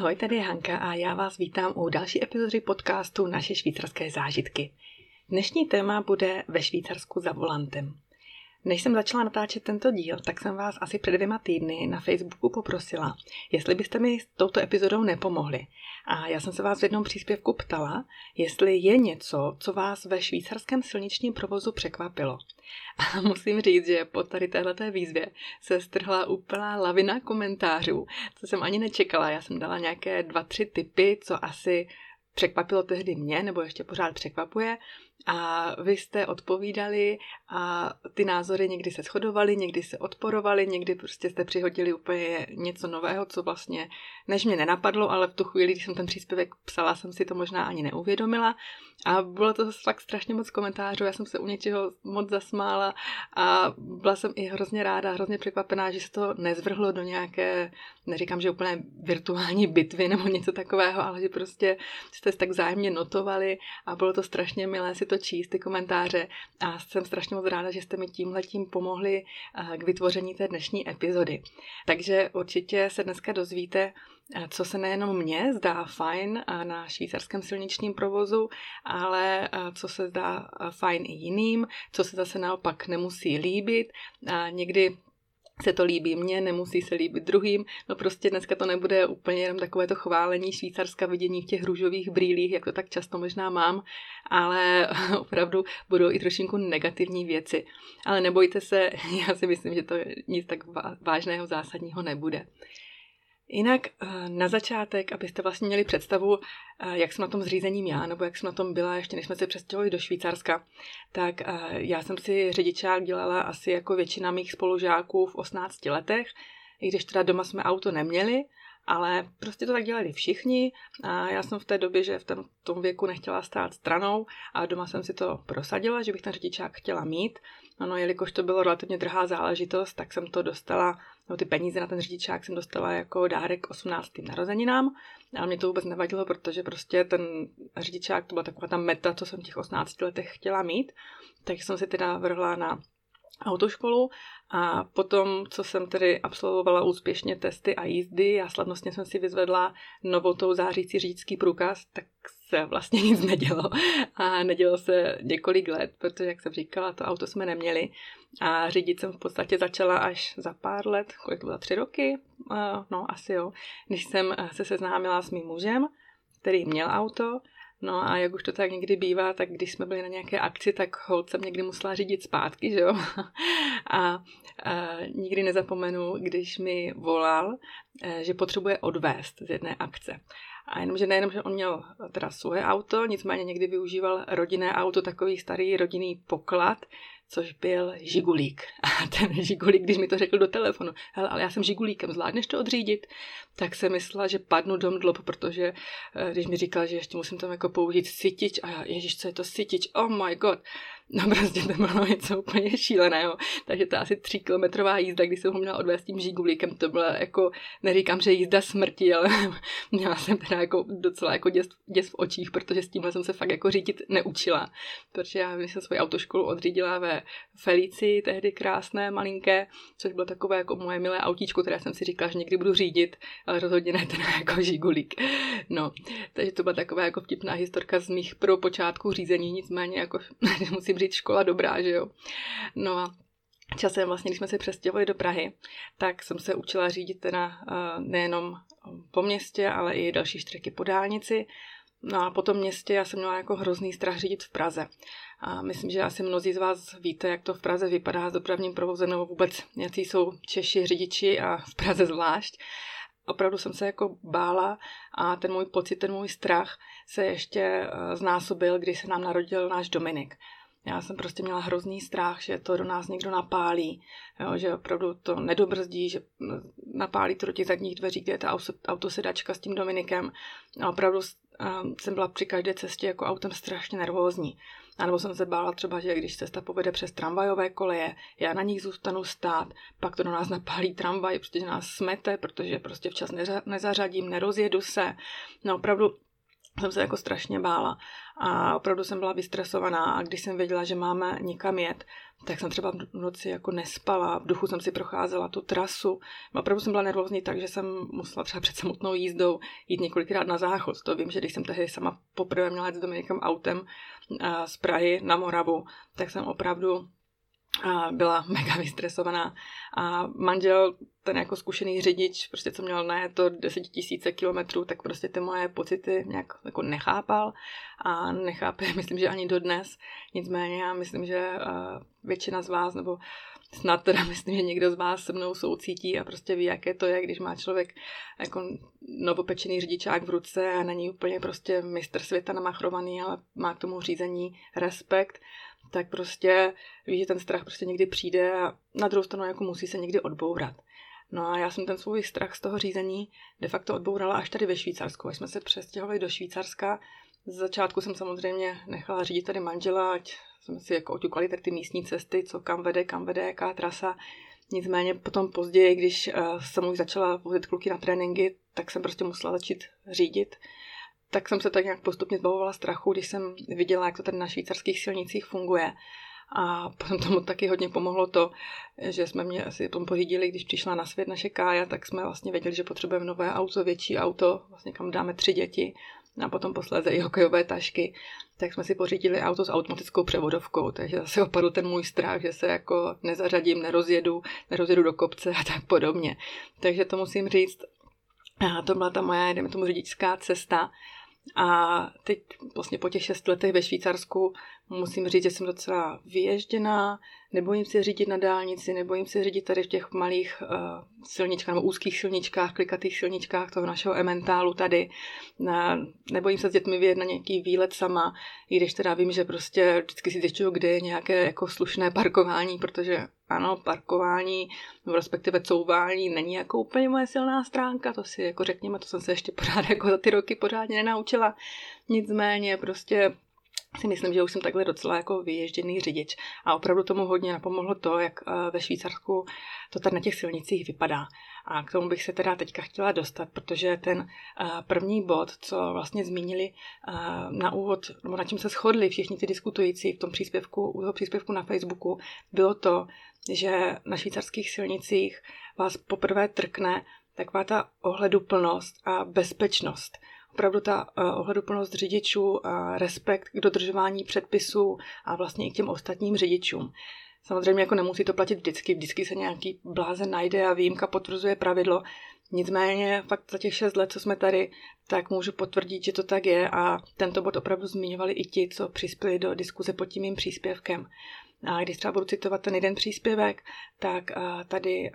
Ahoj, tady je Hanka a já vás vítám u další epizody podcastu Naše švýcarské zážitky. Dnešní téma bude ve Švýcarsku za volantem. Než jsem začala natáčet tento díl, tak jsem vás asi před dvěma týdny na Facebooku poprosila, jestli byste mi s touto epizodou nepomohli. A já jsem se vás v jednom příspěvku ptala, jestli je něco, co vás ve švýcarském silničním provozu překvapilo. A musím říct, že po tady téhleté výzvě se strhla úplná lavina komentářů, co jsem ani nečekala. Já jsem dala nějaké dva, tři typy, co asi překvapilo tehdy mě, nebo ještě pořád překvapuje a vy jste odpovídali a ty názory někdy se shodovaly, někdy se odporovaly, někdy prostě jste přihodili úplně něco nového, co vlastně než mě nenapadlo, ale v tu chvíli, když jsem ten příspěvek psala, jsem si to možná ani neuvědomila. A bylo to fakt strašně moc komentářů, já jsem se u něčeho moc zasmála a byla jsem i hrozně ráda, hrozně překvapená, že se to nezvrhlo do nějaké, neříkám, že úplně virtuální bitvy nebo něco takového, ale že prostě jste tak zájemně notovali a bylo to strašně milé si to číst, ty komentáře a jsem strašně moc ráda, že jste mi tímhletím pomohli eh, k vytvoření té dnešní epizody. Takže určitě se dneska dozvíte, eh, co se nejenom mně zdá fajn eh, na švýcarském silničním provozu, ale co se zdá fajn i jiným, co se zase naopak nemusí líbit. Někdy se to líbí mně, nemusí se líbit druhým. No prostě dneska to nebude úplně jenom takové to chválení švýcarska vidění v těch růžových brýlích, jak to tak často možná mám, ale opravdu budou i trošinku negativní věci. Ale nebojte se, já si myslím, že to nic tak vážného, zásadního nebude. Jinak eh, na začátek, abyste vlastně měli představu, eh, jak jsem na tom zřízením já, nebo jak jsem na tom byla, ještě než jsme se přestěhovali do Švýcarska, tak eh, já jsem si řidičák dělala asi jako většina mých spolužáků v 18 letech, i když teda doma jsme auto neměli, ale prostě to tak dělali všichni a já jsem v té době, že v tom, tom věku nechtěla stát stranou a doma jsem si to prosadila, že bych ten řidičák chtěla mít. Ano, jelikož to bylo relativně drahá záležitost, tak jsem to dostala, no ty peníze na ten řidičák jsem dostala jako dárek 18. narozeninám, ale mě to vůbec nevadilo, protože prostě ten řidičák, to byla taková ta meta, co jsem v těch 18 letech chtěla mít, takže jsem si teda vrhla na autoškolu a potom, co jsem tedy absolvovala úspěšně testy a jízdy a slavnostně jsem si vyzvedla novou tou zářící řidičský průkaz, tak se vlastně nic nedělo. A nedělo se několik let, protože, jak jsem říkala, to auto jsme neměli. A řídit jsem v podstatě začala až za pár let, kolik to bylo, tři roky? No, asi jo. Když jsem se seznámila s mým mužem, který měl auto No a jak už to tak někdy bývá, tak když jsme byli na nějaké akci, tak hold jsem někdy musela řídit zpátky, že jo? A, a nikdy nezapomenu, když mi volal, eh, že potřebuje odvést z jedné akce. A jenomže nejenom, že on měl teda svoje auto, nicméně někdy využíval rodinné auto, takový starý rodinný poklad, což byl žigulík. A ten žigulík, když mi to řekl do telefonu, hele, ale já jsem žigulíkem, zvládneš to odřídit? Tak se myslela, že padnu dom dlob, protože eh, když mi říkal, že ještě musím tam jako použít sytič a já, ježiš, co je to sytič? Oh my god. No prostě to bylo něco úplně šíleného. Takže to asi tří kilometrová jízda, kdy jsem ho měla odvést tím žigulíkem, to byla jako, neříkám, že jízda smrti, ale měla jsem teda jako docela jako děs, děs v očích, protože s tímhle jsem se fakt jako řídit neučila. Protože já jsem svoji autoškolu odřídila ve Felici, tehdy krásné, malinké, což bylo takové jako moje milé autíčko, které jsem si říkala, že někdy budu řídit, ale rozhodně ne teda jako žigulík. No, takže to byla taková jako vtipná historka z mých prvopočátků řízení, nicméně jako musím říct škola dobrá, že jo. No a časem vlastně, když jsme se přestěhovali do Prahy, tak jsem se učila řídit teda uh, nejenom po městě, ale i další štreky po dálnici. No a po tom městě já jsem měla jako hrozný strach řídit v Praze. A myslím, že asi mnozí z vás víte, jak to v Praze vypadá s dopravním provozem, nebo vůbec jaký jsou Češi řidiči a v Praze zvlášť. Opravdu jsem se jako bála a ten můj pocit, ten můj strach se ještě eh, znásobil, když se nám narodil náš Dominik. Já jsem prostě měla hrozný strach, že to do nás někdo napálí, jo, že opravdu to nedobrzdí, že napálí to do těch zadních dveří, kde je ta autosedačka s tím Dominikem. A opravdu jsem byla při každé cestě jako autem strašně nervózní. A nebo jsem se bála třeba, že když cesta povede přes tramvajové koleje, já na nich zůstanu stát, pak to do nás napálí tramvaj, protože nás smete, protože prostě včas neza, nezařadím, nerozjedu se. No opravdu jsem se jako strašně bála a opravdu jsem byla vystresovaná a když jsem věděla, že máme nikam jet, tak jsem třeba v noci jako nespala, v duchu jsem si procházela tu trasu. Opravdu jsem byla nervózní tak, že jsem musela třeba před samotnou jízdou jít několikrát na záchod. To vím, že když jsem tehdy sama poprvé měla jít s Dominikem autem z Prahy na Moravu, tak jsem opravdu a byla mega vystresovaná a manžel, ten jako zkušený řidič, prostě co měl na to 10 tisíce kilometrů, tak prostě ty moje pocity nějak jako nechápal a nechápe, myslím, že ani dodnes. Nicméně já myslím, že většina z vás, nebo snad teda myslím, že někdo z vás se mnou soucítí a prostě ví, jaké to je, když má člověk jako novopečený řidičák v ruce a není úplně prostě mistr světa namachrovaný, ale má k tomu řízení respekt tak prostě ví, že ten strach prostě někdy přijde a na druhou stranu jako musí se někdy odbourat. No a já jsem ten svůj strach z toho řízení de facto odbourala až tady ve Švýcarsku. Až jsme se přestěhovali do Švýcarska, z začátku jsem samozřejmě nechala řídit tady manžela, ať jsme si jako oťukali tady ty místní cesty, co kam vede, kam vede, jaká trasa. Nicméně potom později, když uh, jsem už začala vozit kluky na tréninky, tak jsem prostě musela začít řídit tak jsem se tak nějak postupně zbavovala strachu, když jsem viděla, jak to tady na švýcarských silnicích funguje. A potom tomu taky hodně pomohlo to, že jsme mě asi tom pořídili, když přišla na svět naše Kája, tak jsme vlastně věděli, že potřebujeme nové auto, větší auto, vlastně kam dáme tři děti a potom posléze i hokejové tašky, tak jsme si pořídili auto s automatickou převodovkou, takže zase opadl ten můj strach, že se jako nezařadím, nerozjedu, nerozjedu do kopce a tak podobně. Takže to musím říct, a to byla ta moje, jdeme tomu řidičská cesta, a teď vlastně po těch šest letech ve Švýcarsku musím říct, že jsem docela vyježděná, nebojím se řídit na dálnici, nebojím se řídit tady v těch malých uh, silničkách nebo úzkých silničkách, klikatých silničkách toho našeho ementálu tady. Uh, nebojím se s dětmi vyjet na nějaký výlet sama, i když teda vím, že prostě vždycky si zjišťuju, kde je nějaké jako slušné parkování, protože ano, parkování, nebo respektive couvání není jako úplně moje silná stránka, to si jako řekněme, to jsem se ještě pořád jako za ty roky pořádně nenaučila. Nicméně prostě si myslím, že už jsem takhle docela jako vyježděný řidič a opravdu tomu hodně napomohlo to, jak eh, ve Švýcarsku to tady na těch silnicích vypadá. A k tomu bych se teda teďka chtěla dostat, protože ten eh, první bod, co vlastně zmínili eh, na úvod, nebo na čem se shodli všichni ty diskutující v tom příspěvku, u toho příspěvku na Facebooku, bylo to, že na švýcarských silnicích vás poprvé trkne taková ta ohleduplnost a bezpečnost opravdu ta uh, ohleduplnost řidičů respekt k dodržování předpisů a vlastně i k těm ostatním řidičům. Samozřejmě jako nemusí to platit vždycky, vždycky se nějaký blázen najde a výjimka potvrzuje pravidlo. Nicméně fakt za těch šest let, co jsme tady, tak můžu potvrdit, že to tak je a tento bod opravdu zmiňovali i ti, co přispěli do diskuze pod tím mým příspěvkem. A když třeba budu citovat ten jeden příspěvek, tak uh, tady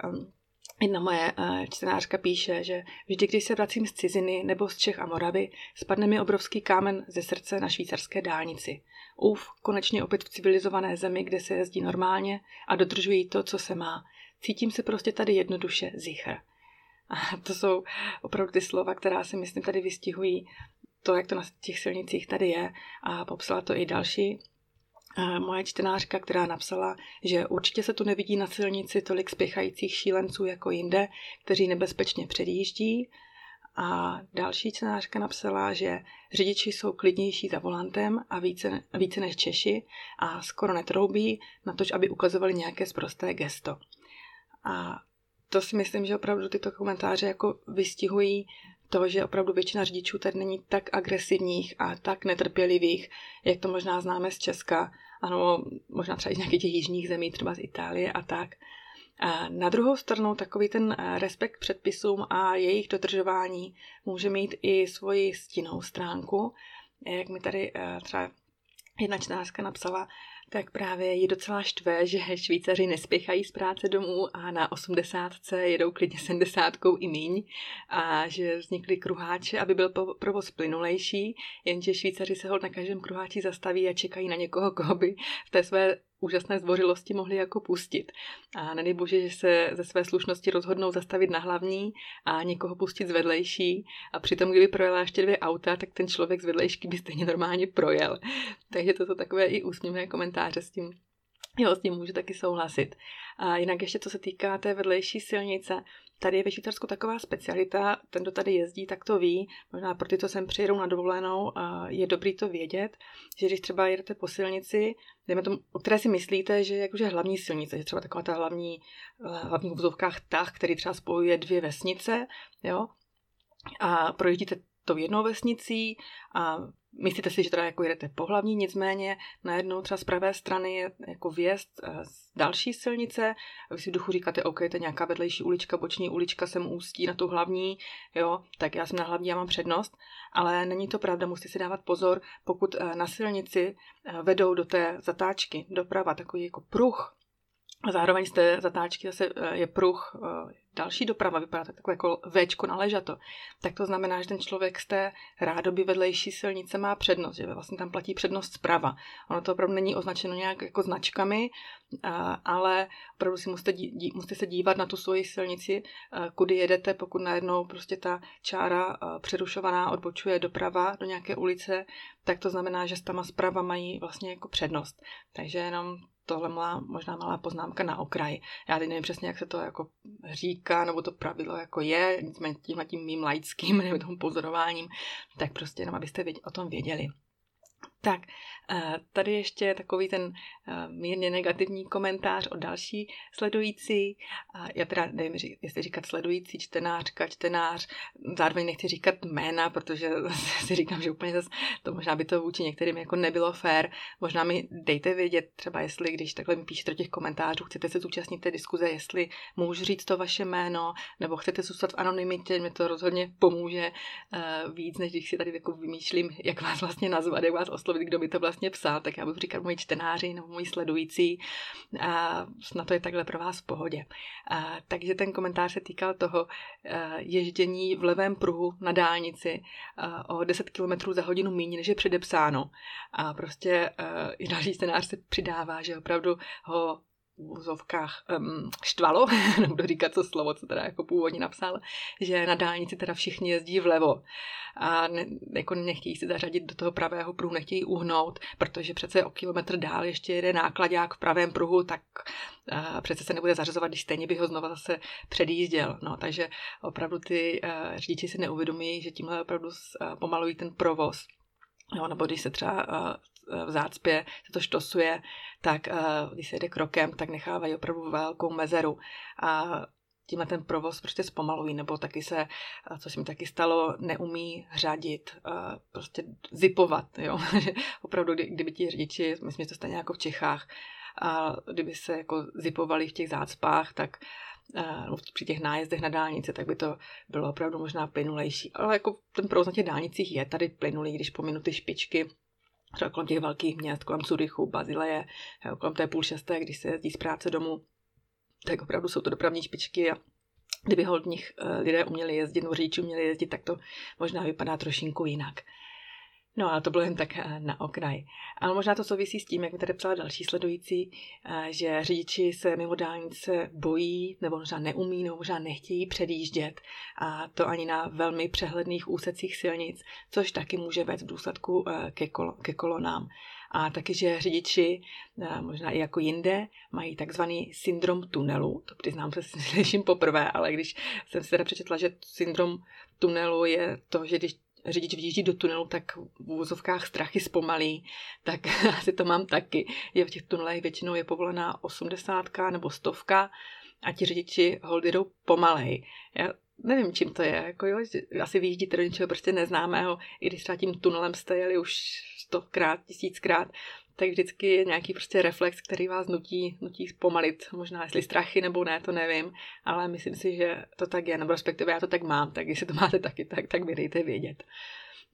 Jedna moje uh, čtenářka píše, že vždy, když se vracím z ciziny nebo z Čech a Moravy, spadne mi obrovský kámen ze srdce na švýcarské dálnici. Uf, konečně opět v civilizované zemi, kde se jezdí normálně a dodržují to, co se má. Cítím se prostě tady jednoduše zichr. A to jsou opravdu ty slova, která si myslím tady vystihují to, jak to na těch silnicích tady je a popsala to i další moje čtenářka, která napsala, že určitě se tu nevidí na silnici tolik spěchajících šílenců jako jinde, kteří nebezpečně předjíždí. A další čtenářka napsala, že řidiči jsou klidnější za volantem a více, více než Češi a skoro netroubí na to, aby ukazovali nějaké sprosté gesto. A to si myslím, že opravdu tyto komentáře jako vystihují to, že opravdu většina řidičů tady není tak agresivních a tak netrpělivých, jak to možná známe z Česka, ano, možná třeba i z nějakých těch jižních zemí, třeba z Itálie a tak. A na druhou stranu takový ten eh, respekt předpisům a jejich dodržování může mít i svoji stinnou stránku. Jak mi tady eh, třeba jedna čtenářka napsala, tak právě je docela štve, že Švýcaři nespěchají z práce domů a na 80 jedou klidně 70 i míň a že vznikly kruháče, aby byl provoz plynulejší, jenže Švýcaři se hod na každém kruháči zastaví a čekají na někoho, koho by v té své úžasné zdvořilosti mohli jako pustit. A nedej bože, že se ze své slušnosti rozhodnou zastavit na hlavní a někoho pustit z vedlejší a přitom, kdyby projela ještě dvě auta, tak ten člověk z vedlejšky by stejně normálně projel. Takže to jsou takové i úsměvné komentáře s tím Jo, s tím můžu taky souhlasit. A jinak ještě co se týká té vedlejší silnice, tady je ve Švýcarsku taková specialita, ten, kdo tady jezdí, tak to ví, možná pro ty, co sem přijedou na dovolenou, je dobrý to vědět, že když třeba jedete po silnici, dejme tomu, o které si myslíte, že je jakože hlavní silnice, že třeba taková ta hlavní, hlavní v vozovkách tah, který třeba spojuje dvě vesnice, jo, a projíždíte tou jednou vesnicí a Myslíte si, že teda jako jedete po hlavní, nicméně najednou třeba z pravé strany je jako vjezd eh, z další silnice a vy si v duchu říkáte, OK, to je nějaká vedlejší ulička, boční ulička sem ústí na tu hlavní, jo, tak já jsem na hlavní, já mám přednost, ale není to pravda, musíte si dávat pozor, pokud eh, na silnici eh, vedou do té zatáčky doprava takový jako pruh, a zároveň z té zatáčky zase je pruh další doprava, vypadá tak takové jako Včko na ležato, tak to znamená, že ten člověk z té rádoby vedlejší silnice má přednost, že vlastně tam platí přednost zprava. Ono to opravdu není označeno nějak jako značkami, ale opravdu si musíte, dí, musíte se dívat na tu svoji silnici, kudy jedete, pokud najednou prostě ta čára přerušovaná odbočuje doprava do nějaké ulice, tak to znamená, že s tama zprava mají vlastně jako přednost. Takže jenom tohle má možná malá poznámka na okraj. Já teď nevím přesně, jak se to jako říká, nebo to pravidlo jako je, nicméně tím tím mým laickým, nebo tomu pozorováním, tak prostě jenom abyste o tom věděli. Tak, eh, tady ještě takový ten eh, mírně negativní komentář od další sledující. Já teda nevím, jestli říkat sledující, čtenářka, čtenář, zároveň nechci říkat jména, protože si říkám, že úplně zase to možná by to vůči některým jako nebylo fér. Možná mi dejte vědět, třeba jestli, když takhle mi píšete do těch komentářů, chcete se zúčastnit té diskuze, jestli můžu říct to vaše jméno, nebo chcete zůstat v anonymitě, mi to rozhodně pomůže eh, víc, než když si tady jako vymýšlím, jak vás vlastně nazvat, jak vás oslovit oslovit, kdo by to vlastně psal, tak já budu říkat moji čtenáři nebo moji sledující. A snad to je takhle pro vás v pohodě. A, takže ten komentář se týkal toho ježdění v levém pruhu na dálnici o 10 km za hodinu méně, než je předepsáno. A prostě i další scénář se přidává, že opravdu ho úzovkách um, štvalo, nebudu říkat co slovo, co teda jako původně napsal, že na dálnici teda všichni jezdí vlevo a ne, jako nechtějí se zařadit do toho pravého pruhu, nechtějí uhnout, protože přece o kilometr dál ještě jede nákladák v pravém pruhu, tak uh, přece se nebude zařazovat, když stejně by ho znova zase předjížděl. No, takže opravdu ty uh, řidiči si neuvědomí, že tímhle opravdu uh, pomalují ten provoz. Jo, nebo když se třeba uh, v zácpě se to štosuje, tak uh, když se jede krokem, tak nechávají opravdu velkou mezeru. A tímhle ten provoz prostě zpomalují, nebo taky se, co se mi taky stalo, neumí řadit, prostě zipovat, jo. Opravdu, kdyby ti řidiči, myslím, že to stejně jako v Čechách, a kdyby se jako zipovali v těch zácpách, tak při těch nájezdech na dálnici, tak by to bylo opravdu možná plynulejší. Ale jako ten provoz na těch dálnicích je tady plynulý, když pominu ty špičky, třeba kolem těch velkých měst, kolem Curychu, Bazileje, kolem té půl šesté, když se jezdí z práce domů, tak opravdu jsou to dopravní špičky a kdyby ho od nich eh, lidé uměli jezdit, nebo řidiči uměli jezdit, tak to možná vypadá trošinku jinak. No ale to bylo jen tak eh, na okraj. Ale možná to souvisí s tím, jak mi tady psala další sledující, eh, že řidiči se mimo dálnice bojí, nebo možná neumí, nebo možná nechtějí předjíždět. A to ani na velmi přehledných úsecích silnic, což taky může vést v důsledku ke, kol- ke kolonám. A taky, že řidiči, možná i jako jinde, mají takzvaný syndrom tunelu. To přiznám se slyším poprvé, ale když jsem si teda přečetla, že syndrom tunelu je to, že když řidič vyjíždí do tunelu, tak v úvozovkách strachy zpomalí, tak asi to mám taky. Je v těch tunelech většinou je povolená 80 nebo stovka a ti řidiči hold jdou pomalej. Já nevím, čím to je. Jako jo, asi vyjíždíte do něčeho prostě neznámého, i když třeba tím tunelem jste jeli už stokrát, tisíckrát, tak vždycky je nějaký prostě reflex, který vás nutí, nutí zpomalit. Možná jestli strachy nebo ne, to nevím, ale myslím si, že to tak je, nebo respektive já to tak mám, tak jestli to máte taky tak, tak mi dejte vědět.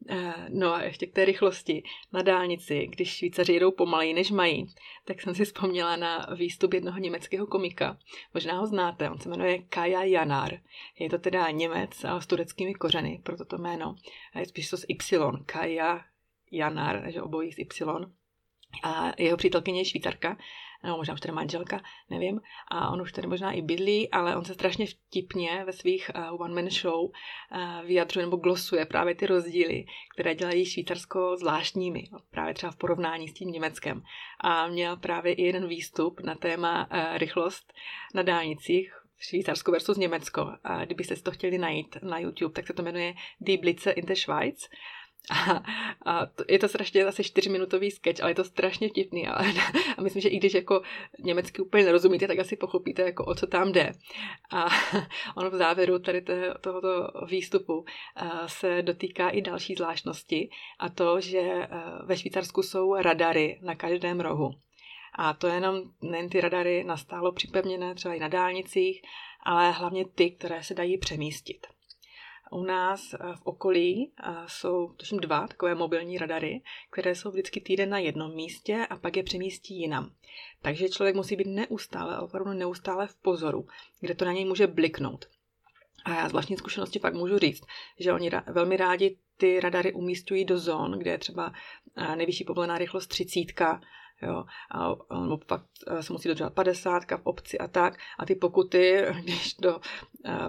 Eh, no a ještě k té rychlosti. Na dálnici, když Švýcaři jedou pomaleji, než mají, tak jsem si vzpomněla na výstup jednoho německého komika. Možná ho znáte, on se jmenuje Kaja Janár. Je to teda Němec, ale s tureckými kořeny, proto to jméno. Je spíš to s Y. Kaja Janár, takže obojí s Y. a jeho přítelkyně je švýcarka, nebo možná už tady manželka, nevím, a on už tady možná i bydlí, ale on se strašně vtipně ve svých uh, one-man show uh, vyjadřuje nebo glosuje právě ty rozdíly, které dělají Švýcarsko zvláštními, právě třeba v porovnání s tím Německem. A měl právě i jeden výstup na téma uh, rychlost na dálnicích, Švýcarsko versus Německo. A kdybyste si to chtěli najít na YouTube, tak se to jmenuje Die Blitze in der Schweiz. A, a to, je to strašně zase čtyřminutový sketch, ale je to strašně vtipný. A, a myslím, že i když jako německy úplně nerozumíte, tak asi pochopíte, jako o co tam jde. A ono v závěru tady tohoto výstupu se dotýká i další zvláštnosti a to, že ve Švýcarsku jsou radary na každém rohu. A to je jenom nejen ty radary nastálo připevněné třeba i na dálnicích, ale hlavně ty, které se dají přemístit. U nás eh, v okolí eh, jsou tuším dva takové mobilní radary, které jsou vždycky týden na jednom místě a pak je přemístí jinam. Takže člověk musí být neustále, opravdu neustále v pozoru, kde to na něj může bliknout. A já z vlastní zkušenosti fakt můžu říct, že oni velmi rádi ty radary umístují do zón, kde je třeba eh, nejvyšší povolená rychlost 30, jo, a, a pak se musí dodržovat 50 v obci a tak. A ty pokuty, když do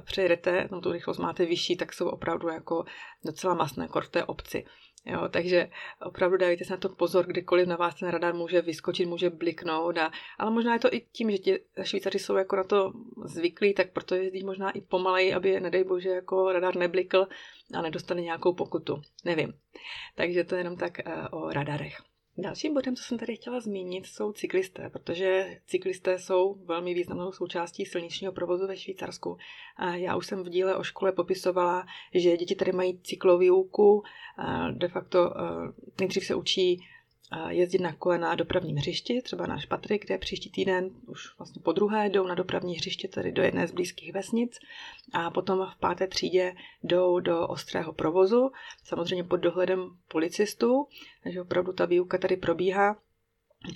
přejedete, no tu rychlost máte vyšší, tak jsou opravdu jako docela masné, kor v té obci. Jo, takže opravdu dávejte se na to pozor, kdykoliv na vás ten radar může vyskočit, může bliknout. A, ale možná je to i tím, že ti Švýcaři jsou jako na to zvyklí, tak proto jezdí možná i pomaleji, aby, nedej bože, jako radar neblikl a nedostali nějakou pokutu. Nevím. Takže to je jenom tak uh, o radarech. Dalším bodem, co jsem tady chtěla zmínit, jsou cyklisté, protože cyklisté jsou velmi významnou součástí silničního provozu ve Švýcarsku. A já už jsem v díle o škole popisovala, že děti tady mají cyklovýuku, de facto nejdřív se učí jezdit na kole na dopravním hřišti, třeba náš Patrik, kde příští týden už vlastně po druhé jdou na dopravní hřiště, tedy do jedné z blízkých vesnic a potom v páté třídě jdou do ostrého provozu, samozřejmě pod dohledem policistů, takže opravdu ta výuka tady probíhá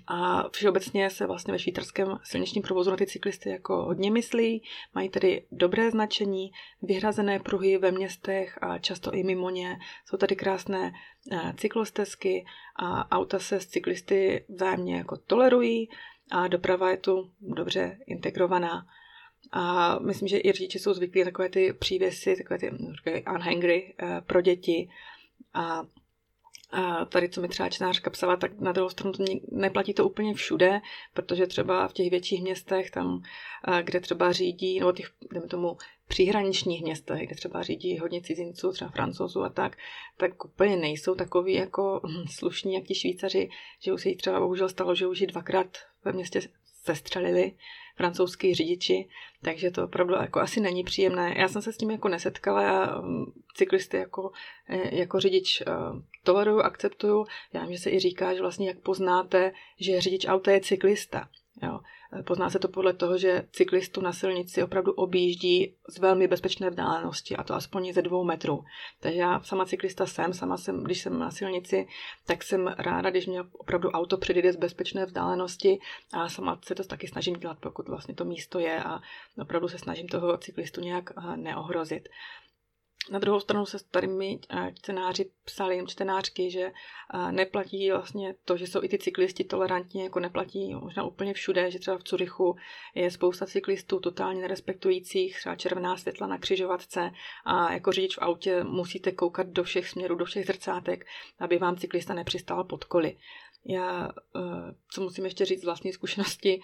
a všeobecně se vlastně ve švýcarském silničním provozu na ty cyklisty jako hodně myslí, mají tedy dobré značení, vyhrazené pruhy ve městech a často i mimo ně. Jsou tady krásné eh, cyklostezky a auta se s cyklisty vzájemně jako tolerují a doprava je tu dobře integrovaná. A myslím, že i řidiči jsou zvyklí takové ty přívěsy, takové ty unhangry eh, pro děti. A a tady, co mi třeba čtenářka psala, tak na druhou stranu to neplatí to úplně všude, protože třeba v těch větších městech, tam, kde třeba řídí, nebo těch, jdeme tomu, příhraničních městech, kde třeba řídí hodně cizinců, třeba francouzů a tak, tak úplně nejsou takový jako slušní, jak ti Švýcaři, že už se jí třeba bohužel stalo, že už ji dvakrát ve městě sestřelili francouzský řidiči, takže to opravdu jako asi není příjemné. Já jsem se s tím jako nesetkala, já um, cyklisty jako, eh, jako řidič uh, toleruju, akceptuju. Já vím, že se i říká, že vlastně jak poznáte, že řidič auta je cyklista. Jo. Pozná se to podle toho, že cyklistu na silnici opravdu objíždí z velmi bezpečné vzdálenosti, a to aspoň ze dvou metrů. Takže já sama cyklista jsem, sama jsem, když jsem na silnici, tak jsem ráda, když mě opravdu auto předjede z bezpečné vzdálenosti a sama se to taky snažím dělat, pokud vlastně to místo je a opravdu se snažím toho cyklistu nějak eh, neohrozit. Na druhou stranu se tady mi eh, čtenáři psali, čtenářky, že eh, neplatí vlastně to, že jsou i ty cyklisti tolerantní, jako neplatí možná úplně všude, že třeba v Curychu je spousta cyklistů totálně nerespektujících, třeba červená světla na křižovatce a jako řidič v autě musíte koukat do všech směrů, do všech zrcátek, aby vám cyklista nepřistál pod koli. Já, eh, co musím ještě říct z vlastní zkušenosti,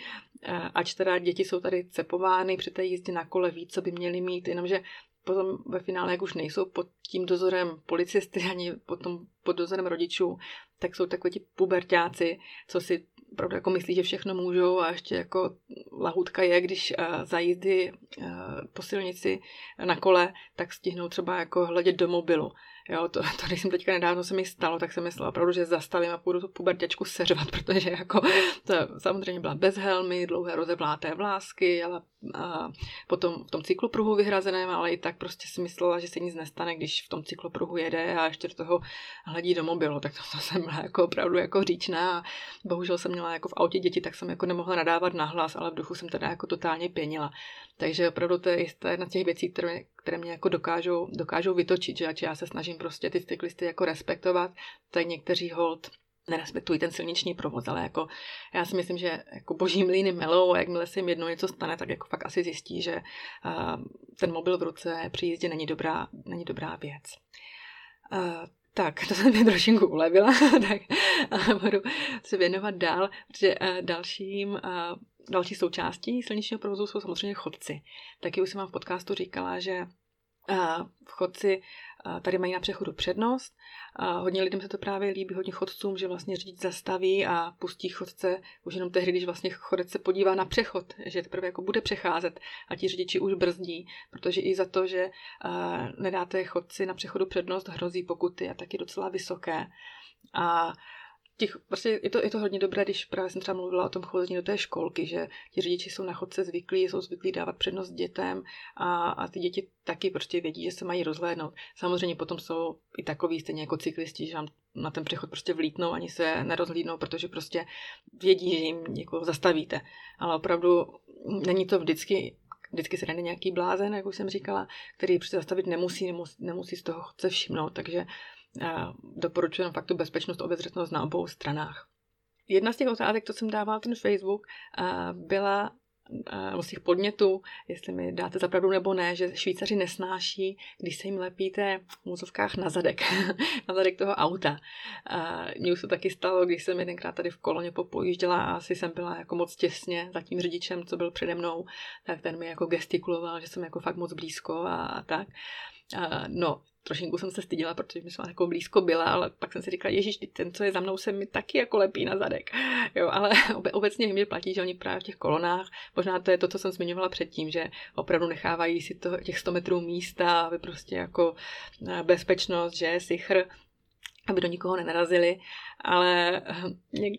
ač teda děti jsou tady cepovány při té jízdě na kole, ví, co by měli mít, jenomže potom ve finále, jak už nejsou pod tím dozorem policisty ani potom pod dozorem rodičů, tak jsou takový ti pubertáci, co si opravdu jako myslí, že všechno můžou a ještě jako lahutka je, když uh, za jízdy uh, po silnici na kole, tak stihnou třeba jako hledět do mobilu. Jo, to, to když jsem teďka nedávno se mi stalo, tak jsem myslela opravdu, že zastavím a půjdu tu pubertěčku seřvat, protože jako to samozřejmě byla bez helmy, dlouhé rozevláté vlásky, ale a potom v tom cyklopruhu vyhrazeném, ale i tak prostě si myslela, že se nic nestane, když v tom cyklopruhu jede a ještě do toho hledí do mobilu, tak to, to jsem byla jako opravdu jako říčná a bohužel jsem měla jako v autě děti, tak jsem jako nemohla nadávat nahlas, ale v duchu jsem teda jako totálně pěnila. Takže opravdu to je jedna z těch věcí, které, které mě jako dokážou, dokážou vytočit, že já se snažím prostě ty cyklisty jako respektovat, tak někteří hold nerespektují ten silniční provoz, ale jako já si myslím, že jako boží mlýny melou a jakmile se jim jednou něco stane, tak jako fakt asi zjistí, že uh, ten mobil v ruce při jízdě není dobrá, není dobrá věc. Uh, tak, to jsem mě trošinku ulevila, tak budu se věnovat dál, protože uh, dalším, další součástí silničního provozu jsou samozřejmě chodci. Taky už jsem vám v podcastu říkala, že uh, chodci tady mají na přechodu přednost. Hodně lidem se to právě líbí, hodně chodcům, že vlastně řidič zastaví a pustí chodce už jenom tehdy, když vlastně chodec se podívá na přechod, že teprve jako bude přecházet a ti řidiči už brzdí, protože i za to, že nedáte chodci na přechodu přednost, hrozí pokuty a taky docela vysoké. A těch, prostě je to, je to hodně dobré, když právě jsem třeba mluvila o tom chození do té školky, že ti řidiči jsou na chodce zvyklí, jsou zvyklí dávat přednost dětem a, a ty děti taky prostě vědí, že se mají rozhlédnout. Samozřejmě potom jsou i takový stejně jako cyklisti, že vám na ten přechod prostě vlítnou, ani se nerozhlídnou, protože prostě vědí, že jim jako zastavíte. Ale opravdu není to vždycky vždycky se najde nějaký blázen, jak už jsem říkala, který prostě zastavit nemusí, nemusí, nemusí z toho chodce všimnout, takže doporučuji fakt tu bezpečnost, obezřetnost na obou stranách. Jedna z těch otázek, co jsem dávala ten Facebook, byla z těch podnětů, jestli mi dáte zapravdu nebo ne, že Švýcaři nesnáší, když se jim lepíte v můzovkách na zadek, na zadek toho auta. Mně už se taky stalo, když jsem jedenkrát tady v koloně popojížděla a asi jsem byla jako moc těsně za tím řidičem, co byl přede mnou, tak ten mi jako gestikuloval, že jsem jako fakt moc blízko a tak. No, trošinku jsem se stydila, protože mi jsem jako blízko byla, ale pak jsem si říkala, ježíš, ten, co je za mnou, se mi taky jako lepí na zadek. Jo, ale obecně že platí, že oni právě v těch kolonách, možná to je to, co jsem zmiňovala předtím, že opravdu nechávají si to, těch 100 metrů místa, aby prostě jako eh, bezpečnost, že sichr, aby do nikoho nenarazili, ale eh,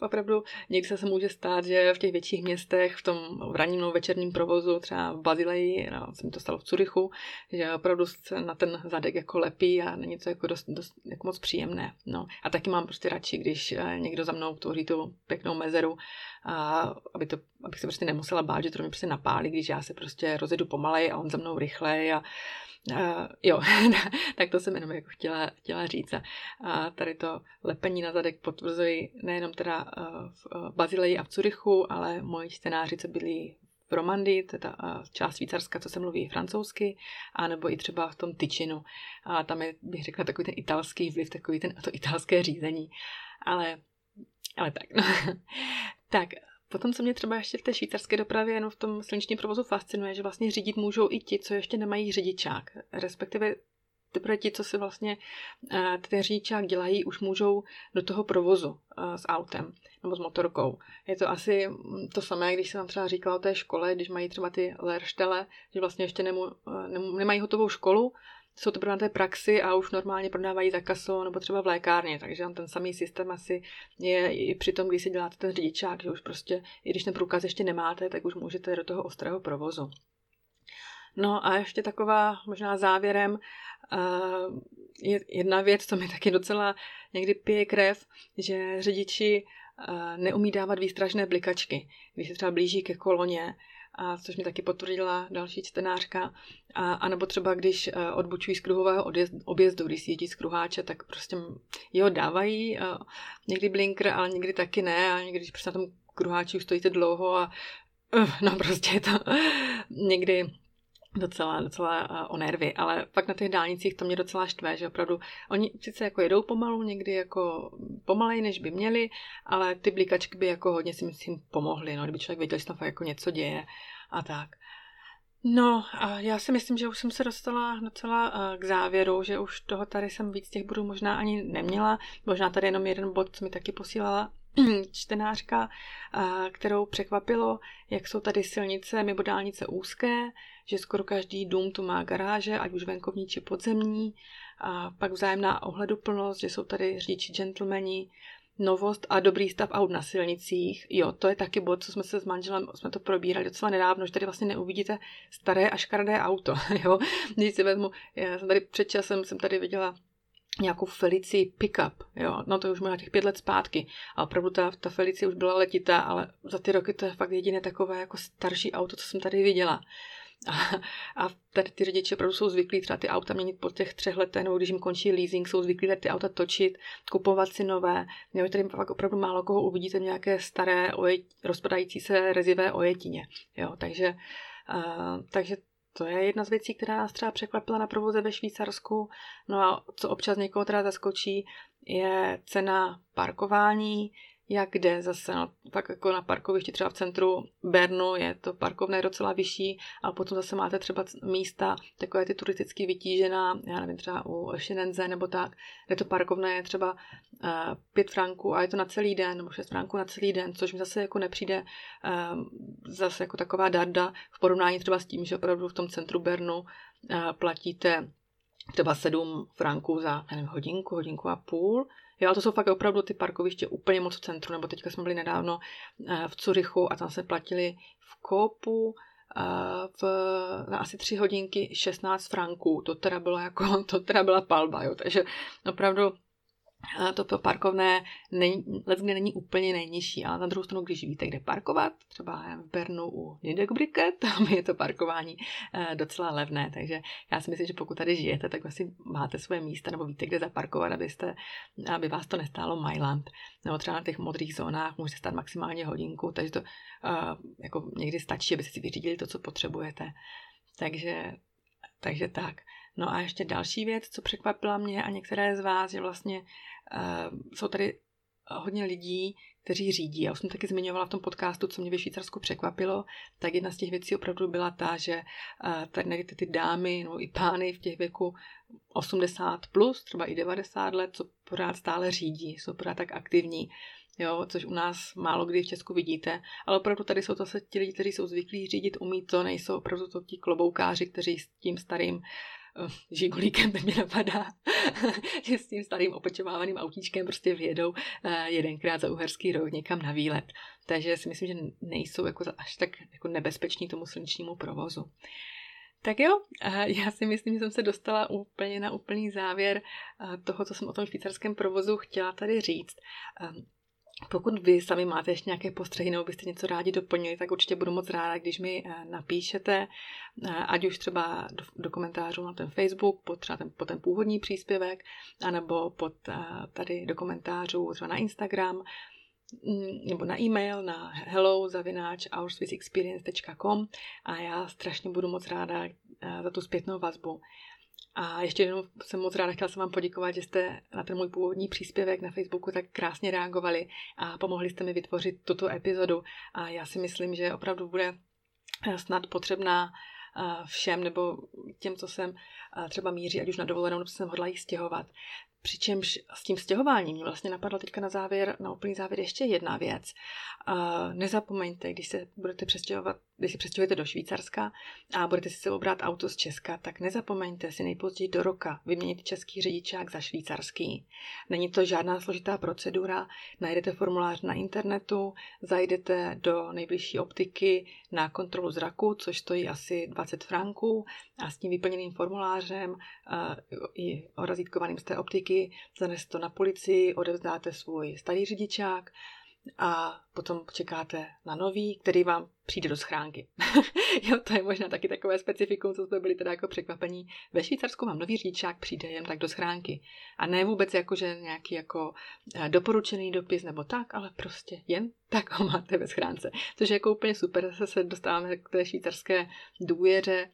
opravdu někdy se může stát, že v těch větších městech, v tom v ranním nebo večerním provozu, třeba v Bazileji, no, se mi to stalo v Curychu, že opravdu se na ten zadek jako lepí a není to jako dost, dost jako moc příjemné. No. A taky mám prostě radši, když eh, někdo za mnou tvoří tu pěknou mezeru, a aby to, abych se prostě nemusela bát, že to mě prostě napálí, když já se prostě rozjedu pomalej a on za mnou rychlej a Uh, jo, tak to jsem jenom jako chtěla, chtěla říct. A tady to lepení na zadek potvrzuji nejenom teda v uh, Bazileji a v Curychu, ale moji čtenáři, co byli v Romandii, to je ta uh, část Švýcarska, co se mluví francouzsky, anebo i třeba v tom Tyčinu. A tam je, bych řekla, takový ten italský vliv, takový ten, to italské řízení. Ale, ale tak, no. tak, Potom, co mě třeba ještě v té švýcarské dopravě jenom v tom silničním provozu fascinuje, že vlastně řídit můžou i ti, co ještě nemají řidičák. Respektive teprve ti, co si vlastně uh, ten řidičák dělají, už můžou do toho provozu uh, s autem nebo s motorkou. Je to asi to samé, když jsem vám třeba říkala o té škole, když mají třeba ty lerštele, že vlastně ještě uh, nemu, nemají hotovou školu, jsou to na té praxi a už normálně prodávají za kaso nebo třeba v lékárně, takže tam ten samý systém asi je i při tom, když si děláte ten řidičák, že už prostě, i když ten průkaz ještě nemáte, tak už můžete do toho ostrého provozu. No a ještě taková možná závěrem uh, je jedna věc, co mi taky docela někdy pije krev, že řidiči uh, neumí dávat výstražné blikačky. Když se třeba blíží ke koloně, a což mi taky potvrdila další čtenářka. A, a nebo třeba, když uh, odbočují z kruhového objezdu, když si jedí z kruháče, tak prostě jo, dávají někdy blinker, ale někdy taky ne. A někdy, když prostě na tom kruháči už stojíte dlouho a no prostě je to někdy docela, docela uh, o nervy, ale pak na těch dálnicích to mě docela štve, že opravdu oni sice jako jedou pomalu, někdy jako pomalej, než by měli, ale ty blikačky by jako hodně si myslím pomohly, no, kdyby člověk věděl, že tam fakt jako něco děje a tak. No a já si myslím, že už jsem se dostala docela uh, k závěru, že už toho tady jsem víc těch bodů možná ani neměla, možná tady jenom jeden bod, co mi taky posílala čtenářka, kterou překvapilo, jak jsou tady silnice mimo dálnice úzké, že skoro každý dům tu má garáže, ať už venkovní či podzemní, a pak vzájemná ohleduplnost, že jsou tady řidiči gentlemani, novost a dobrý stav aut na silnicích. Jo, to je taky bod, co jsme se s manželem, jsme to probírali docela nedávno, že tady vlastně neuvidíte staré a škaredé auto. Jo? Když si vezmu, já jsem tady před časem jsem tady viděla nějakou Felici pickup, jo, no to už možná těch pět let zpátky a opravdu ta, ta Felici už byla letitá, ale za ty roky to je fakt jediné takové jako starší auto, co jsem tady viděla. A, a tady ty řidiči opravdu jsou zvyklí třeba ty auta měnit po těch třech letech, nebo když jim končí leasing, jsou zvyklí tady ty auta točit, kupovat si nové. Měli tady fakt opravdu málo koho uvidíte nějaké staré, ojet, rozpadající se rezivé ojetině. Jo, takže, uh, takže to je jedna z věcí, která nás třeba překvapila na provoze ve Švýcarsku. No a co občas někoho teda zaskočí, je cena parkování, jak kde zase, no, tak jako na parkovišti třeba v centru Bernu je to parkovné docela vyšší, ale potom zase máte třeba místa takové ty turisticky vytížená, já nevím, třeba u Šenenze nebo tak, kde to parkovné je třeba uh, pět franků a je to na celý den, nebo šest franků na celý den, což mi zase jako nepřijde uh, zase jako taková darda v porovnání třeba s tím, že opravdu v tom centru Bernu uh, platíte třeba sedm franků za nevím, hodinku, hodinku a půl, Jo, ale to jsou fakt opravdu ty parkoviště úplně moc v centru, nebo teďka jsme byli nedávno eh, v Curychu a tam jsme platili v Koupu eh, v, na asi tři hodinky 16 franků. To teda bylo jako, to teda byla palba, jo. Takže opravdu to parkovné není, není úplně nejnižší, ale na druhou stranu, když víte, kde parkovat, třeba v Bernu u Nidegbrike, tam je to parkování eh, docela levné, takže já si myslím, že pokud tady žijete, tak asi máte své místa nebo víte, kde zaparkovat, abyste, aby vás to nestálo Mailand. Nebo třeba na těch modrých zónách můžete stát maximálně hodinku, takže to uh, jako někdy stačí, abyste si vyřídili to, co potřebujete. Takže, takže tak. No a ještě další věc, co překvapila mě a některé z vás, že vlastně uh, jsou tady hodně lidí, kteří řídí. Já už jsem taky zmiňovala v tom podcastu, co mě ve Švýcarsku překvapilo, tak jedna z těch věcí opravdu byla ta, že uh, tady najdete ty dámy no i pány v těch věku 80 plus, třeba i 90 let, co pořád stále řídí, jsou pořád tak aktivní. Jo, což u nás málo kdy v Česku vidíte, ale opravdu tady jsou to se ti lidi, kteří jsou zvyklí řídit, umí to, nejsou opravdu to ti kloboukáři, kteří s tím starým žigulíkem, mě napadá, že s tím starým opečovávaným autíčkem prostě vyjedou eh, jedenkrát za uherský rok někam na výlet. Takže si myslím, že nejsou jako až tak jako nebezpeční tomu silničnímu provozu. Tak jo, eh, já si myslím, že jsem se dostala úplně na úplný závěr eh, toho, co jsem o tom švýcarském provozu chtěla tady říct. Pokud vy sami máte ještě nějaké postřehy nebo byste něco rádi doplnili, tak určitě budu moc ráda, když mi eh, napíšete, eh, ať už třeba do, do komentářů na ten Facebook, pod, třeba ten, pod ten původní příspěvek, anebo pod eh, tady do komentářů třeba na Instagram, mm, nebo na e-mail na hello a já strašně budu moc ráda za tu zpětnou vazbu. A ještě jednou jsem moc ráda, chtěla jsem vám poděkovat, že jste na ten můj původní příspěvek na Facebooku tak krásně reagovali a pomohli jste mi vytvořit tuto epizodu. A já si myslím, že opravdu bude eh, snad potřebná eh, všem nebo těm, co jsem eh, třeba míří, ať už na dovolenou, nebo jsem hodla stěhovat. Přičemž s tím stěhováním mě vlastně napadla teďka na závěr, na úplný závěr ještě jedna věc. Nezapomeňte, když se budete přestěhovat, když si přestěhujete do Švýcarska a budete si sebou brát auto z Česka, tak nezapomeňte si nejpozději do roka vyměnit český řidičák za švýcarský. Není to žádná složitá procedura, najdete formulář na internetu, zajdete do nejbližší optiky na kontrolu zraku, což stojí asi 20 franků a s tím vyplněným formulářem uh, i orazítkovaným z té optiky zaneste to na policii, odevzdáte svůj starý řidičák a potom čekáte na nový, který vám přijde do schránky. jo, to je možná taky takové specifikum, co jsme byli teda jako překvapení. Ve Švýcarsku mám nový řidičák, přijde jen tak do schránky. A ne vůbec jako, že nějaký jako eh, doporučený dopis nebo tak, ale prostě jen tak ho máte ve schránce. Což je jako úplně super, zase se dostáváme k té švýcarské důvěře,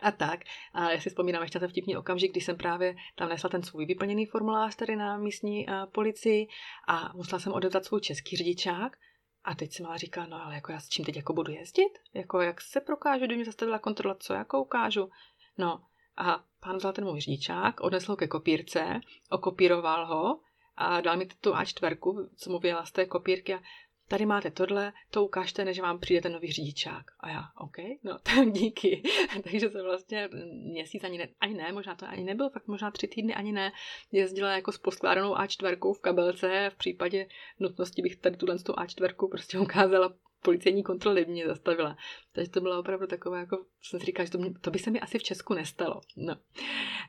a tak. A já si vzpomínám ještě ten vtipný okamžik, kdy jsem právě tam nesla ten svůj vyplněný formulář tady na místní uh, policii a musela jsem odevzdat svůj český řidičák. A teď jsem ale říká, no ale jako já s čím teď jako budu jezdit? Jako jak se prokážu, kdy mě zastavila kontrola, co jako ukážu? No a pán vzal ten můj řidičák, odnesl ho ke kopírce, okopíroval ho a dal mi tu A4, co mu vyjela z té kopírky a tady máte tohle, to ukážte, než vám přijde ten nový řidičák. A já, OK, no tak díky. Takže jsem vlastně měsíc ani ne, ani ne, možná to ani nebyl, fakt možná tři týdny ani ne, jezdila jako s poskládanou A4 v kabelce, v případě nutnosti bych tady tuhle tu A4 prostě ukázala policejní kontroly mě zastavila. Takže to bylo opravdu takové, jako jsem si říkala, že to, mě, to by se mi asi v Česku nestalo. No.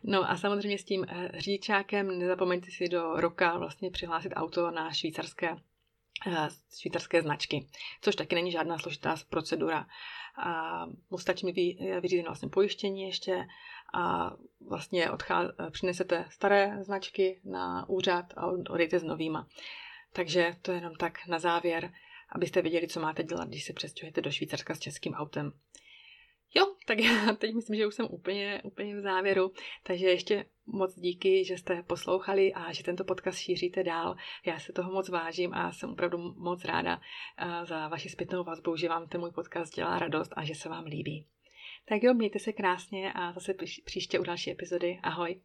no a samozřejmě s tím eh, řidičákem nezapomeňte si do roka vlastně přihlásit auto na švýcarské švýcarské značky, což taky není žádná složitá procedura. A mu stačí mi vyřídit vlastně pojištění ještě a vlastně odchá- přinesete staré značky na úřad a odejdete s novýma. Takže to je jenom tak na závěr, abyste věděli, co máte dělat, když se přestěhujete do Švýcarska s českým autem. Jo, tak já teď myslím, že už jsem úplně, úplně v závěru, takže ještě moc díky, že jste poslouchali a že tento podcast šíříte dál. Já se toho moc vážím a jsem opravdu moc ráda za vaši zpětnou vazbu, že vám ten můj podcast dělá radost a že se vám líbí. Tak jo, mějte se krásně a zase příště u další epizody. Ahoj!